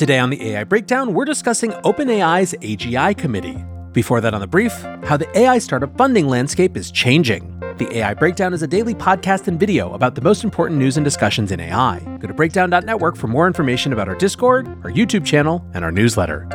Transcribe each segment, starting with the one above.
Today on the AI Breakdown, we're discussing OpenAI's AGI committee. Before that, on the brief, how the AI startup funding landscape is changing. The AI Breakdown is a daily podcast and video about the most important news and discussions in AI. Go to breakdown.network for more information about our Discord, our YouTube channel, and our newsletter.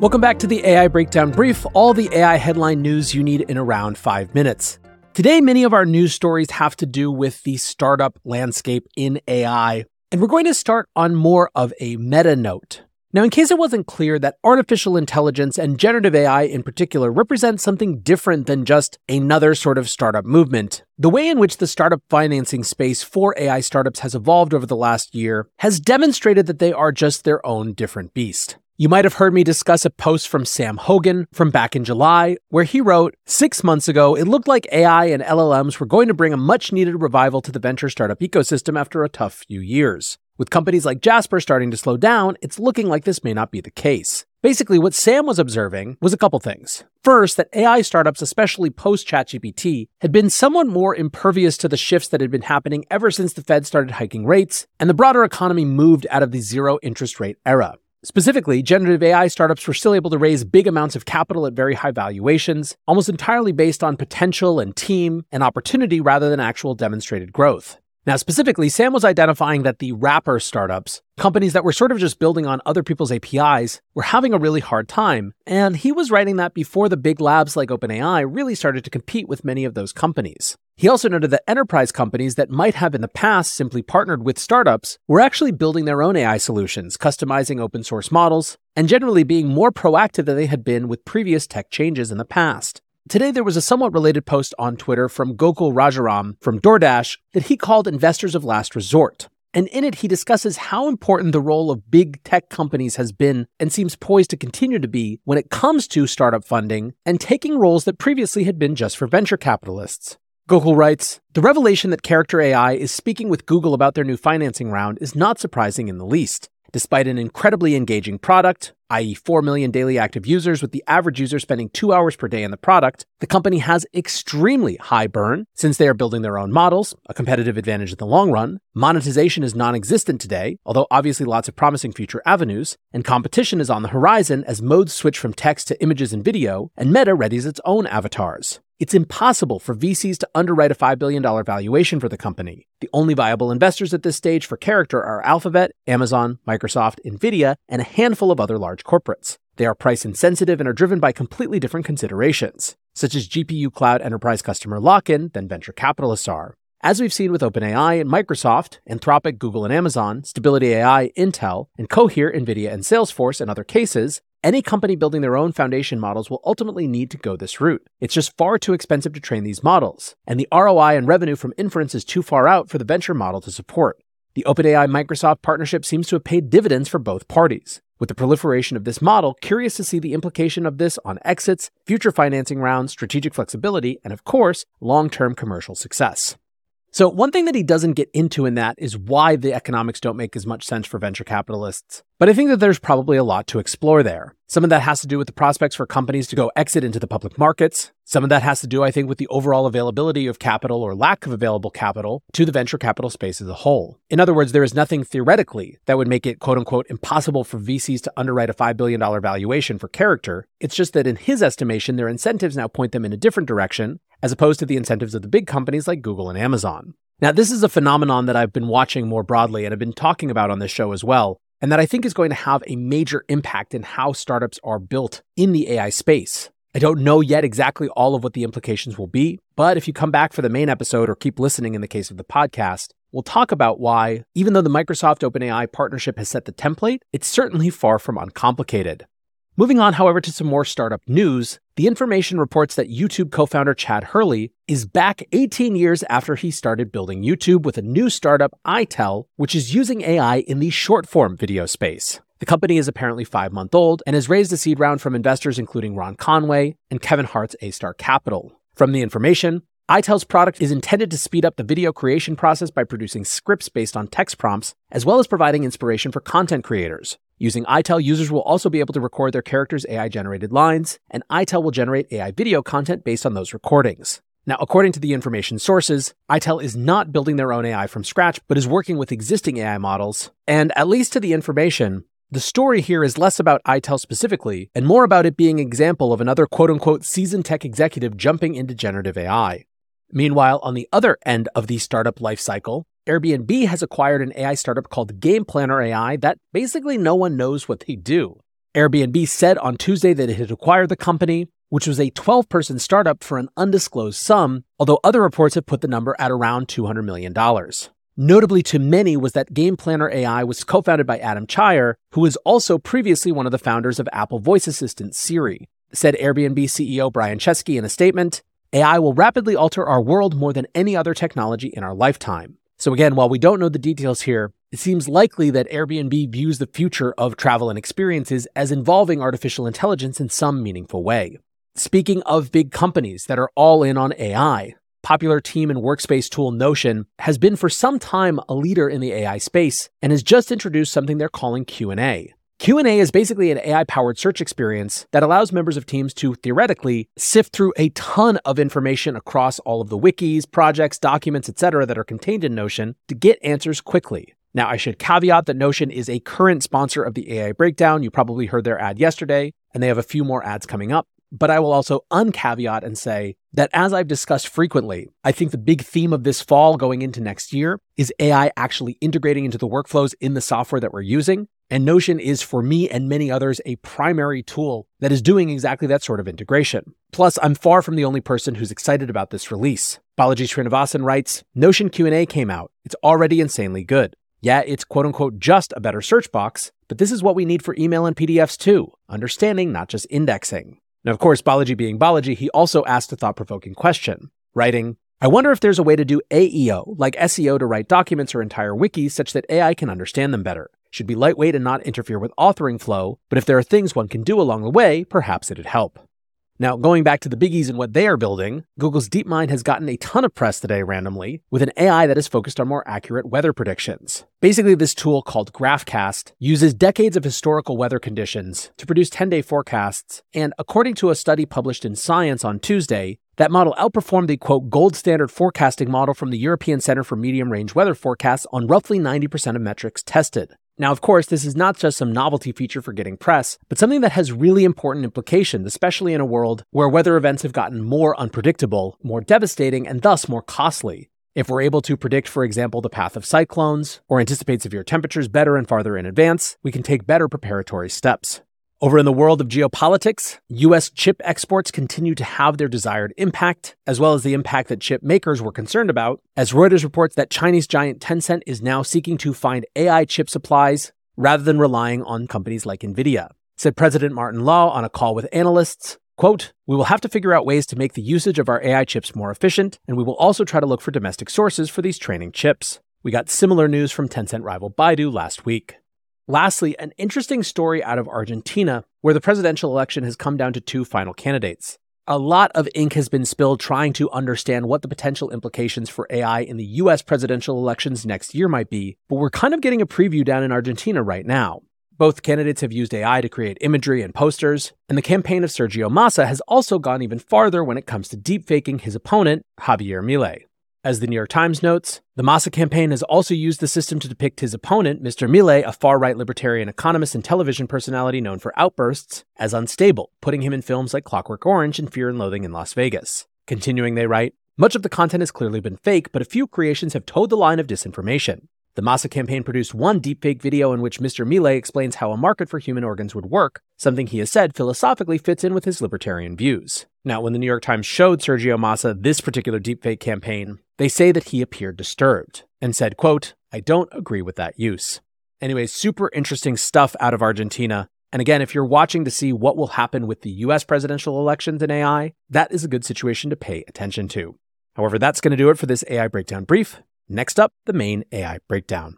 Welcome back to the AI Breakdown Brief, all the AI headline news you need in around five minutes. Today, many of our news stories have to do with the startup landscape in AI, and we're going to start on more of a meta note. Now, in case it wasn't clear that artificial intelligence and generative AI in particular represent something different than just another sort of startup movement, the way in which the startup financing space for AI startups has evolved over the last year has demonstrated that they are just their own different beast. You might have heard me discuss a post from Sam Hogan from back in July, where he wrote Six months ago, it looked like AI and LLMs were going to bring a much needed revival to the venture startup ecosystem after a tough few years. With companies like Jasper starting to slow down, it's looking like this may not be the case. Basically, what Sam was observing was a couple things. First, that AI startups, especially post ChatGPT, had been somewhat more impervious to the shifts that had been happening ever since the Fed started hiking rates and the broader economy moved out of the zero interest rate era. Specifically, generative AI startups were still able to raise big amounts of capital at very high valuations, almost entirely based on potential and team and opportunity rather than actual demonstrated growth. Now, specifically, Sam was identifying that the wrapper startups, companies that were sort of just building on other people's APIs, were having a really hard time. And he was writing that before the big labs like OpenAI really started to compete with many of those companies. He also noted that enterprise companies that might have in the past simply partnered with startups were actually building their own AI solutions, customizing open source models, and generally being more proactive than they had been with previous tech changes in the past. Today, there was a somewhat related post on Twitter from Gokul Rajaram from DoorDash that he called investors of last resort. And in it, he discusses how important the role of big tech companies has been and seems poised to continue to be when it comes to startup funding and taking roles that previously had been just for venture capitalists. Gokul writes The revelation that Character AI is speaking with Google about their new financing round is not surprising in the least. Despite an incredibly engaging product, i.e., 4 million daily active users, with the average user spending two hours per day in the product, the company has extremely high burn since they are building their own models, a competitive advantage in the long run. Monetization is non existent today, although obviously lots of promising future avenues, and competition is on the horizon as modes switch from text to images and video, and Meta readies its own avatars. It's impossible for VCs to underwrite a $5 billion valuation for the company. The only viable investors at this stage for Character are Alphabet, Amazon, Microsoft, Nvidia, and a handful of other large corporates. They are price insensitive and are driven by completely different considerations, such as GPU cloud enterprise customer lock in than venture capitalists are. As we've seen with OpenAI and Microsoft, Anthropic, Google, and Amazon, Stability AI, Intel, and Cohere, Nvidia, and Salesforce, and other cases, any company building their own foundation models will ultimately need to go this route. It's just far too expensive to train these models, and the ROI and revenue from inference is too far out for the venture model to support. The OpenAI Microsoft partnership seems to have paid dividends for both parties. With the proliferation of this model, curious to see the implication of this on exits, future financing rounds, strategic flexibility, and of course, long term commercial success. So, one thing that he doesn't get into in that is why the economics don't make as much sense for venture capitalists. But I think that there's probably a lot to explore there. Some of that has to do with the prospects for companies to go exit into the public markets. Some of that has to do, I think, with the overall availability of capital or lack of available capital to the venture capital space as a whole. In other words, there is nothing theoretically that would make it quote unquote impossible for VCs to underwrite a $5 billion valuation for character. It's just that in his estimation, their incentives now point them in a different direction, as opposed to the incentives of the big companies like Google and Amazon. Now, this is a phenomenon that I've been watching more broadly and have been talking about on this show as well, and that I think is going to have a major impact in how startups are built in the AI space. I don't know yet exactly all of what the implications will be, but if you come back for the main episode or keep listening in the case of the podcast, we'll talk about why, even though the Microsoft OpenAI partnership has set the template, it's certainly far from uncomplicated. Moving on, however, to some more startup news, the information reports that YouTube co founder Chad Hurley is back 18 years after he started building YouTube with a new startup, iTel, which is using AI in the short form video space. The company is apparently five month old and has raised a seed round from investors including Ron Conway and Kevin Hartz's A Star Capital. From the information, iTel's product is intended to speed up the video creation process by producing scripts based on text prompts, as well as providing inspiration for content creators. Using iTell, users will also be able to record their characters' AI generated lines, and iTell will generate AI video content based on those recordings. Now, according to the information sources, ITEL is not building their own AI from scratch, but is working with existing AI models. And at least to the information, the story here is less about ITEL specifically and more about it being an example of another quote unquote seasoned tech executive jumping into generative AI. Meanwhile, on the other end of the startup life cycle, Airbnb has acquired an AI startup called Game Planner AI that basically no one knows what they do. Airbnb said on Tuesday that it had acquired the company, which was a 12 person startup for an undisclosed sum, although other reports have put the number at around $200 million. Notably to many was that Game Planner AI was co founded by Adam Cheyer, who was also previously one of the founders of Apple Voice Assistant Siri. Said Airbnb CEO Brian Chesky in a statement AI will rapidly alter our world more than any other technology in our lifetime. So, again, while we don't know the details here, it seems likely that Airbnb views the future of travel and experiences as involving artificial intelligence in some meaningful way. Speaking of big companies that are all in on AI, popular team and workspace tool Notion has been for some time a leader in the AI space and has just introduced something they're calling Q&A. Q&A is basically an AI-powered search experience that allows members of teams to theoretically sift through a ton of information across all of the wikis, projects, documents, etc. that are contained in Notion to get answers quickly. Now, I should caveat that Notion is a current sponsor of the AI Breakdown. You probably heard their ad yesterday, and they have a few more ads coming up. But I will also uncaveat and say that as I've discussed frequently, I think the big theme of this fall going into next year is AI actually integrating into the workflows in the software that we're using. And Notion is, for me and many others, a primary tool that is doing exactly that sort of integration. Plus, I'm far from the only person who's excited about this release. Balaji Srinivasan writes, Notion Q&A came out. It's already insanely good. Yeah, it's quote unquote just a better search box, but this is what we need for email and PDFs too, understanding, not just indexing. Now, of course, Balaji being Balaji, he also asked a thought provoking question, writing, I wonder if there's a way to do AEO, like SEO to write documents or entire wikis such that AI can understand them better. Should be lightweight and not interfere with authoring flow, but if there are things one can do along the way, perhaps it'd help. Now, going back to the biggies and what they are building, Google's DeepMind has gotten a ton of press today randomly with an AI that is focused on more accurate weather predictions. Basically, this tool called GraphCast uses decades of historical weather conditions to produce 10 day forecasts, and according to a study published in Science on Tuesday, that model outperformed the quote gold standard forecasting model from the European Center for Medium Range Weather Forecasts on roughly 90% of metrics tested. Now, of course, this is not just some novelty feature for getting press, but something that has really important implications, especially in a world where weather events have gotten more unpredictable, more devastating, and thus more costly. If we're able to predict, for example, the path of cyclones, or anticipate severe temperatures better and farther in advance, we can take better preparatory steps. Over in the world of geopolitics, US chip exports continue to have their desired impact, as well as the impact that chip makers were concerned about, as Reuters reports that Chinese giant Tencent is now seeking to find AI chip supplies rather than relying on companies like Nvidia. Said President Martin Lau on a call with analysts, quote, "We will have to figure out ways to make the usage of our AI chips more efficient, and we will also try to look for domestic sources for these training chips." We got similar news from Tencent rival Baidu last week. Lastly, an interesting story out of Argentina, where the presidential election has come down to two final candidates. A lot of ink has been spilled trying to understand what the potential implications for AI in the US presidential elections next year might be, but we're kind of getting a preview down in Argentina right now. Both candidates have used AI to create imagery and posters, and the campaign of Sergio Massa has also gone even farther when it comes to deepfaking his opponent, Javier Milei. As the New York Times notes, the Massa campaign has also used the system to depict his opponent, Mr. Milei, a far right libertarian economist and television personality known for outbursts, as unstable, putting him in films like Clockwork Orange and Fear and Loathing in Las Vegas. Continuing, they write, much of the content has clearly been fake, but a few creations have toed the line of disinformation. The Massa campaign produced one deepfake video in which Mr. Milei explains how a market for human organs would work, something he has said philosophically fits in with his libertarian views. Now, when the New York Times showed Sergio Massa this particular deepfake campaign, they say that he appeared disturbed and said, quote, I don't agree with that use. Anyway, super interesting stuff out of Argentina. And again, if you're watching to see what will happen with the US presidential elections in AI, that is a good situation to pay attention to. However, that's going to do it for this AI Breakdown brief. Next up, the main AI breakdown.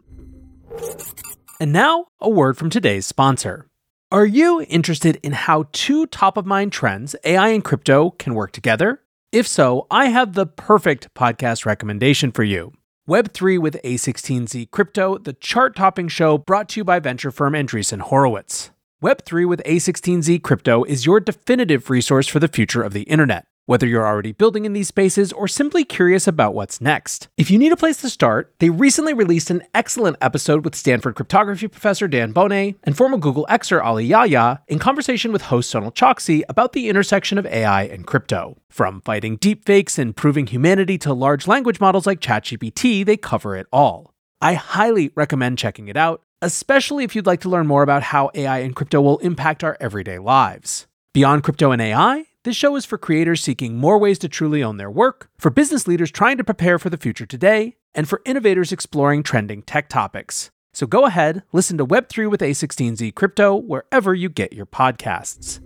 And now, a word from today's sponsor. Are you interested in how two top of mind trends, AI and crypto, can work together? If so, I have the perfect podcast recommendation for you. Web3 with A16Z Crypto, the chart topping show brought to you by venture firm Andreessen Horowitz. Web3 with A16Z Crypto is your definitive resource for the future of the internet. Whether you're already building in these spaces or simply curious about what's next. If you need a place to start, they recently released an excellent episode with Stanford cryptography professor Dan Boneh and former Google Xer Ali Yahya in conversation with host Sonal Chokshi about the intersection of AI and crypto. From fighting deepfakes and proving humanity to large language models like ChatGPT, they cover it all. I highly recommend checking it out, especially if you'd like to learn more about how AI and crypto will impact our everyday lives. Beyond crypto and AI, this show is for creators seeking more ways to truly own their work, for business leaders trying to prepare for the future today, and for innovators exploring trending tech topics. So go ahead, listen to Web3 with A16Z Crypto wherever you get your podcasts.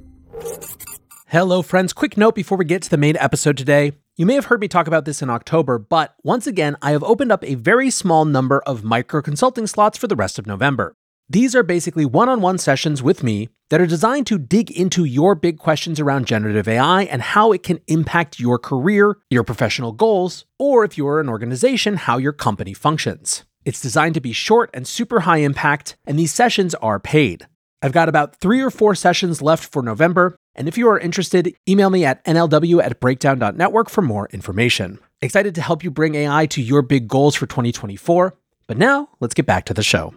Hello, friends. Quick note before we get to the main episode today. You may have heard me talk about this in October, but once again, I have opened up a very small number of micro consulting slots for the rest of November. These are basically one on one sessions with me that are designed to dig into your big questions around generative AI and how it can impact your career, your professional goals, or if you're an organization, how your company functions. It's designed to be short and super high impact, and these sessions are paid. I've got about three or four sessions left for November, and if you are interested, email me at nlw at breakdown.network for more information. Excited to help you bring AI to your big goals for 2024. But now, let's get back to the show.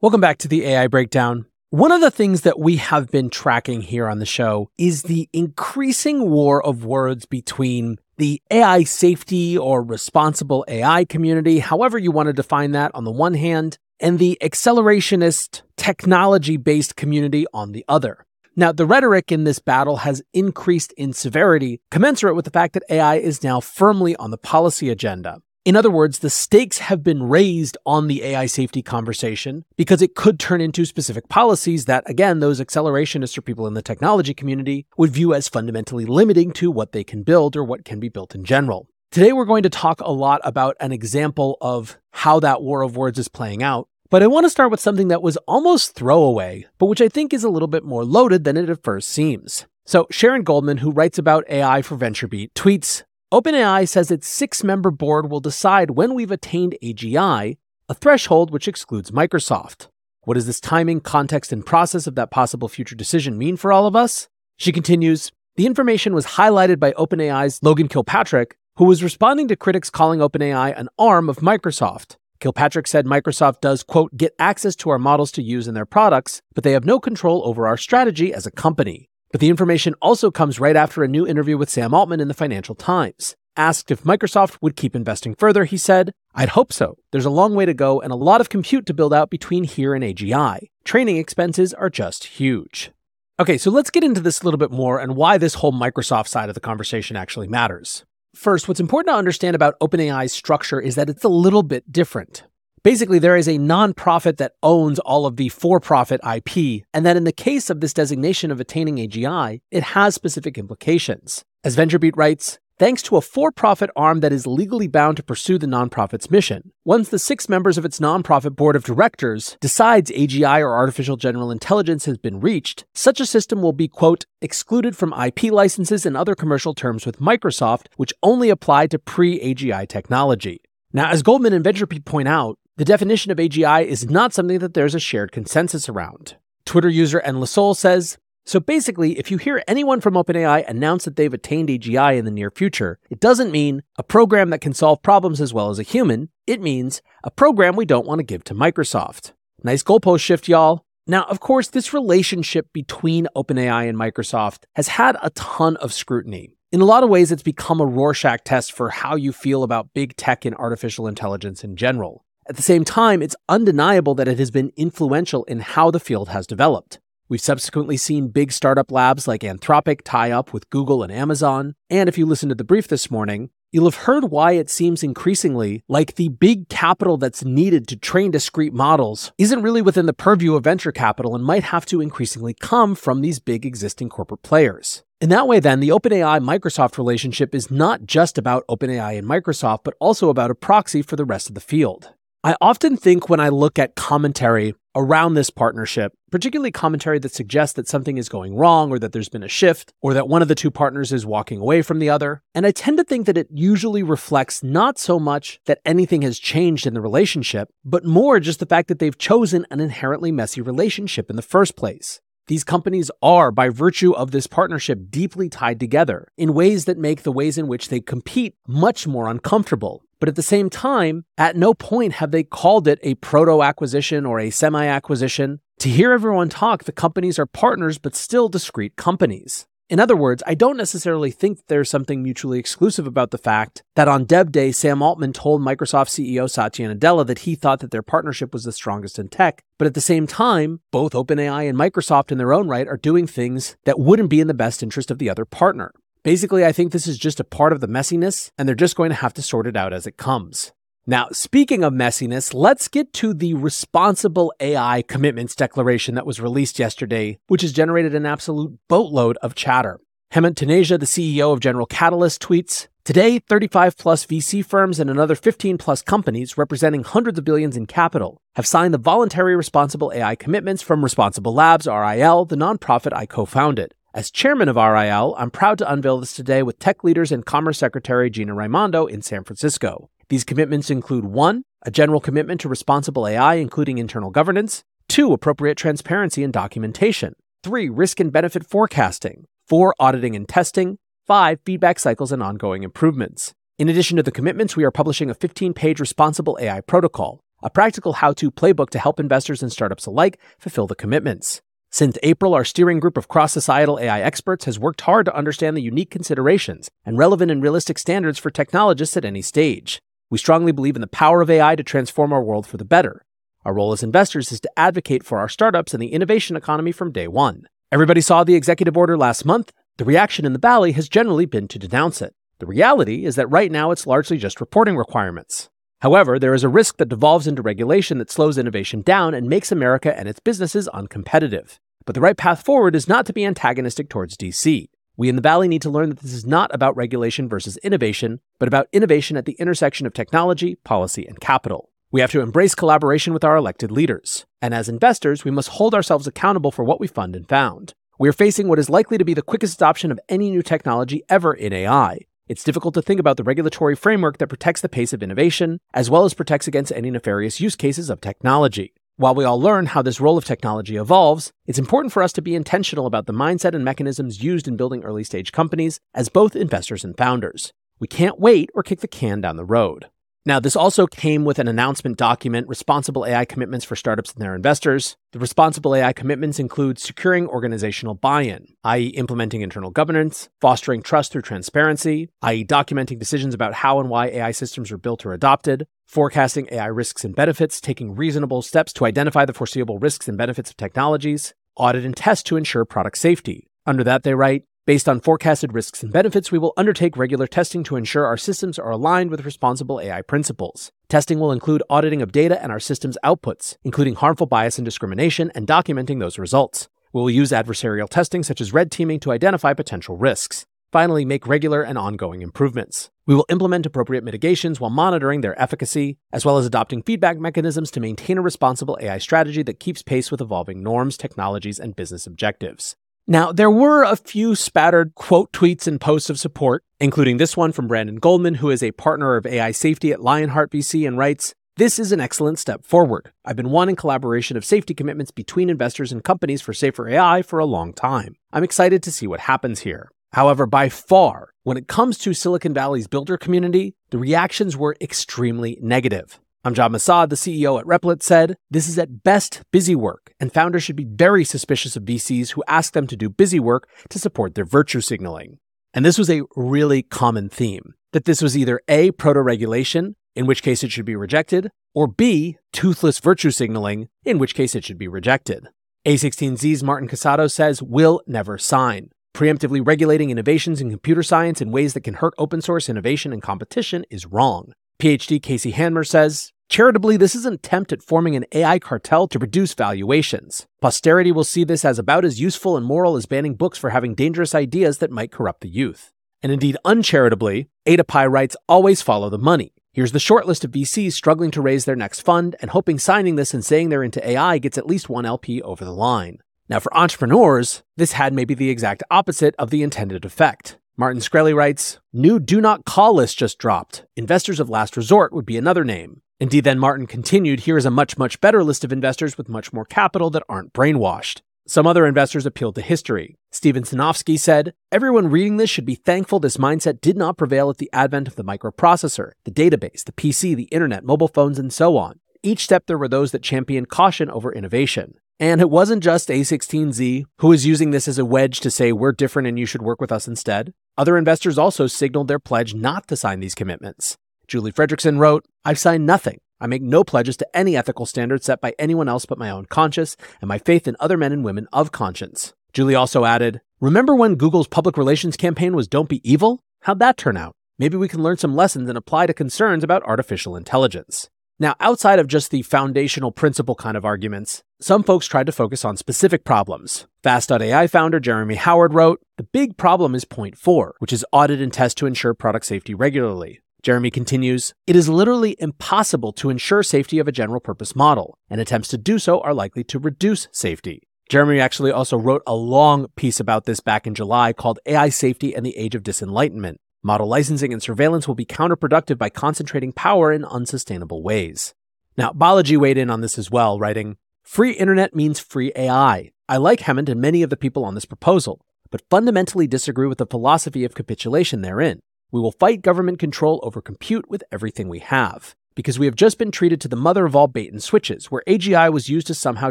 Welcome back to the AI Breakdown. One of the things that we have been tracking here on the show is the increasing war of words between the AI safety or responsible AI community, however you want to define that on the one hand, and the accelerationist technology based community on the other. Now, the rhetoric in this battle has increased in severity, commensurate with the fact that AI is now firmly on the policy agenda. In other words, the stakes have been raised on the AI safety conversation because it could turn into specific policies that, again, those accelerationists or people in the technology community would view as fundamentally limiting to what they can build or what can be built in general. Today, we're going to talk a lot about an example of how that war of words is playing out. But I want to start with something that was almost throwaway, but which I think is a little bit more loaded than it at first seems. So, Sharon Goldman, who writes about AI for VentureBeat, tweets OpenAI says its six member board will decide when we've attained AGI, a threshold which excludes Microsoft. What does this timing, context, and process of that possible future decision mean for all of us? She continues The information was highlighted by OpenAI's Logan Kilpatrick, who was responding to critics calling OpenAI an arm of Microsoft. Kilpatrick said Microsoft does, quote, get access to our models to use in their products, but they have no control over our strategy as a company. But the information also comes right after a new interview with Sam Altman in the Financial Times. Asked if Microsoft would keep investing further, he said, I'd hope so. There's a long way to go and a lot of compute to build out between here and AGI. Training expenses are just huge. Okay, so let's get into this a little bit more and why this whole Microsoft side of the conversation actually matters. First, what's important to understand about OpenAI's structure is that it's a little bit different. Basically, there is a nonprofit that owns all of the for profit IP, and that in the case of this designation of attaining AGI, it has specific implications. As VentureBeat writes, thanks to a for profit arm that is legally bound to pursue the nonprofit's mission. Once the six members of its nonprofit board of directors decides AGI or artificial general intelligence has been reached, such a system will be, quote, excluded from IP licenses and other commercial terms with Microsoft, which only apply to pre AGI technology. Now, as Goldman and VentureBeat point out, the definition of AGI is not something that there's a shared consensus around. Twitter user Enlisol says, so basically, if you hear anyone from OpenAI announce that they've attained AGI in the near future, it doesn't mean a program that can solve problems as well as a human. It means a program we don't want to give to Microsoft. Nice goalpost shift, y'all. Now, of course, this relationship between OpenAI and Microsoft has had a ton of scrutiny. In a lot of ways, it's become a Rorschach test for how you feel about big tech and artificial intelligence in general. At the same time, it's undeniable that it has been influential in how the field has developed. We've subsequently seen big startup labs like Anthropic tie up with Google and Amazon. And if you listen to the brief this morning, you'll have heard why it seems increasingly like the big capital that's needed to train discrete models isn't really within the purview of venture capital and might have to increasingly come from these big existing corporate players. In that way, then, the OpenAI Microsoft relationship is not just about OpenAI and Microsoft, but also about a proxy for the rest of the field. I often think when I look at commentary around this partnership, particularly commentary that suggests that something is going wrong or that there's been a shift or that one of the two partners is walking away from the other. And I tend to think that it usually reflects not so much that anything has changed in the relationship, but more just the fact that they've chosen an inherently messy relationship in the first place. These companies are, by virtue of this partnership, deeply tied together in ways that make the ways in which they compete much more uncomfortable. But at the same time, at no point have they called it a proto acquisition or a semi acquisition. To hear everyone talk, the companies are partners but still discrete companies. In other words, I don't necessarily think there's something mutually exclusive about the fact that on Dev Day, Sam Altman told Microsoft CEO Satya Nadella that he thought that their partnership was the strongest in tech. But at the same time, both OpenAI and Microsoft in their own right are doing things that wouldn't be in the best interest of the other partner. Basically, I think this is just a part of the messiness, and they're just going to have to sort it out as it comes. Now, speaking of messiness, let's get to the responsible AI commitments declaration that was released yesterday, which has generated an absolute boatload of chatter. Hemant Taneja, the CEO of General Catalyst, tweets Today, 35 plus VC firms and another 15 plus companies representing hundreds of billions in capital have signed the voluntary responsible AI commitments from Responsible Labs, RIL, the nonprofit I co founded. As chairman of RIL, I'm proud to unveil this today with tech leaders and Commerce Secretary Gina Raimondo in San Francisco. These commitments include one, a general commitment to responsible AI, including internal governance, two, appropriate transparency and documentation, three, risk and benefit forecasting, four, auditing and testing, five, feedback cycles and ongoing improvements. In addition to the commitments, we are publishing a 15 page responsible AI protocol, a practical how to playbook to help investors and startups alike fulfill the commitments. Since April, our steering group of cross societal AI experts has worked hard to understand the unique considerations and relevant and realistic standards for technologists at any stage. We strongly believe in the power of AI to transform our world for the better. Our role as investors is to advocate for our startups and the innovation economy from day one. Everybody saw the executive order last month. The reaction in the Valley has generally been to denounce it. The reality is that right now it's largely just reporting requirements. However, there is a risk that devolves into regulation that slows innovation down and makes America and its businesses uncompetitive. But the right path forward is not to be antagonistic towards DC. We in the Valley need to learn that this is not about regulation versus innovation, but about innovation at the intersection of technology, policy, and capital. We have to embrace collaboration with our elected leaders. And as investors, we must hold ourselves accountable for what we fund and found. We are facing what is likely to be the quickest adoption of any new technology ever in AI. It's difficult to think about the regulatory framework that protects the pace of innovation, as well as protects against any nefarious use cases of technology. While we all learn how this role of technology evolves, it's important for us to be intentional about the mindset and mechanisms used in building early stage companies as both investors and founders. We can't wait or kick the can down the road. Now, this also came with an announcement document, Responsible AI Commitments for Startups and Their Investors. The responsible AI commitments include securing organizational buy in, i.e., implementing internal governance, fostering trust through transparency, i.e., documenting decisions about how and why AI systems are built or adopted, forecasting AI risks and benefits, taking reasonable steps to identify the foreseeable risks and benefits of technologies, audit and test to ensure product safety. Under that, they write, Based on forecasted risks and benefits, we will undertake regular testing to ensure our systems are aligned with responsible AI principles. Testing will include auditing of data and our systems' outputs, including harmful bias and discrimination, and documenting those results. We will use adversarial testing such as red teaming to identify potential risks. Finally, make regular and ongoing improvements. We will implement appropriate mitigations while monitoring their efficacy, as well as adopting feedback mechanisms to maintain a responsible AI strategy that keeps pace with evolving norms, technologies, and business objectives. Now, there were a few spattered quote tweets and posts of support, including this one from Brandon Goldman, who is a partner of AI safety at Lionheart VC and writes, this is an excellent step forward. I've been wanting collaboration of safety commitments between investors and companies for safer AI for a long time. I'm excited to see what happens here. However, by far, when it comes to Silicon Valley's builder community, the reactions were extremely negative. Amjad Masad, the CEO at Replit, said, This is at best busy work, and founders should be very suspicious of VCs who ask them to do busy work to support their virtue signaling. And this was a really common theme that this was either A, proto regulation, in which case it should be rejected, or B, toothless virtue signaling, in which case it should be rejected. A16Z's Martin Casado says, will never sign. Preemptively regulating innovations in computer science in ways that can hurt open source innovation and competition is wrong. PhD Casey Handmer says, Charitably, this is an attempt at forming an AI cartel to reduce valuations. Posterity will see this as about as useful and moral as banning books for having dangerous ideas that might corrupt the youth. And indeed, uncharitably, AdaPi writes always follow the money. Here's the short list of VCs struggling to raise their next fund and hoping signing this and saying they're into AI gets at least one LP over the line. Now, for entrepreneurs, this had maybe the exact opposite of the intended effect. Martin Shkreli writes, New do not call list just dropped. Investors of last resort would be another name. Indeed, then Martin continued, here is a much, much better list of investors with much more capital that aren't brainwashed. Some other investors appealed to history. Steven Sinofsky said, Everyone reading this should be thankful this mindset did not prevail at the advent of the microprocessor, the database, the PC, the internet, mobile phones, and so on. Each step there were those that championed caution over innovation. And it wasn't just A16Z who was using this as a wedge to say we're different and you should work with us instead. Other investors also signaled their pledge not to sign these commitments. Julie Fredrickson wrote, I've signed nothing. I make no pledges to any ethical standard set by anyone else but my own conscience and my faith in other men and women of conscience. Julie also added, Remember when Google's public relations campaign was Don't Be Evil? How'd that turn out? Maybe we can learn some lessons and apply to concerns about artificial intelligence. Now, outside of just the foundational principle kind of arguments, some folks tried to focus on specific problems. Fast.ai founder Jeremy Howard wrote, The big problem is point four, which is audit and test to ensure product safety regularly. Jeremy continues, It is literally impossible to ensure safety of a general purpose model, and attempts to do so are likely to reduce safety. Jeremy actually also wrote a long piece about this back in July called AI Safety and the Age of Dislightenment. Model licensing and surveillance will be counterproductive by concentrating power in unsustainable ways. Now, Balaji weighed in on this as well, writing, Free internet means free AI. I like Hemant and many of the people on this proposal, but fundamentally disagree with the philosophy of capitulation therein. We will fight government control over compute with everything we have. Because we have just been treated to the mother of all bait and switches, where AGI was used to somehow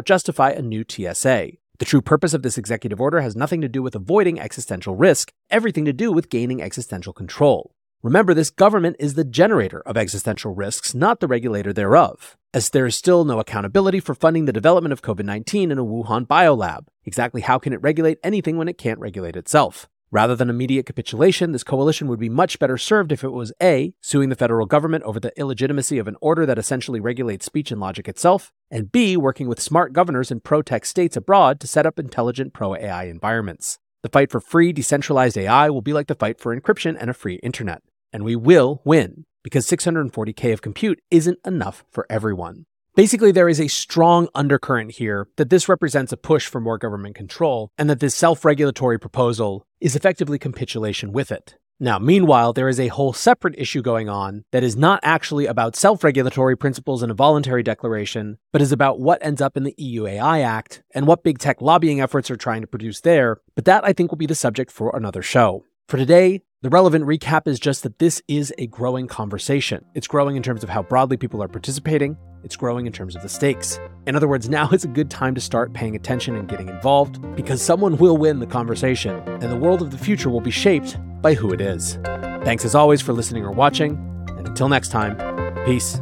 justify a new TSA. The true purpose of this executive order has nothing to do with avoiding existential risk, everything to do with gaining existential control. Remember, this government is the generator of existential risks, not the regulator thereof, as there is still no accountability for funding the development of COVID 19 in a Wuhan biolab. Exactly how can it regulate anything when it can't regulate itself? Rather than immediate capitulation, this coalition would be much better served if it was A, suing the federal government over the illegitimacy of an order that essentially regulates speech and logic itself, and B, working with smart governors in pro tech states abroad to set up intelligent pro AI environments. The fight for free, decentralized AI will be like the fight for encryption and a free internet. And we will win, because 640K of compute isn't enough for everyone. Basically, there is a strong undercurrent here that this represents a push for more government control, and that this self regulatory proposal is effectively capitulation with it. Now, meanwhile, there is a whole separate issue going on that is not actually about self regulatory principles in a voluntary declaration, but is about what ends up in the EU AI Act and what big tech lobbying efforts are trying to produce there. But that I think will be the subject for another show. For today, the relevant recap is just that this is a growing conversation. It's growing in terms of how broadly people are participating, it's growing in terms of the stakes. In other words, now is a good time to start paying attention and getting involved because someone will win the conversation, and the world of the future will be shaped by who it is. Thanks as always for listening or watching, and until next time, peace.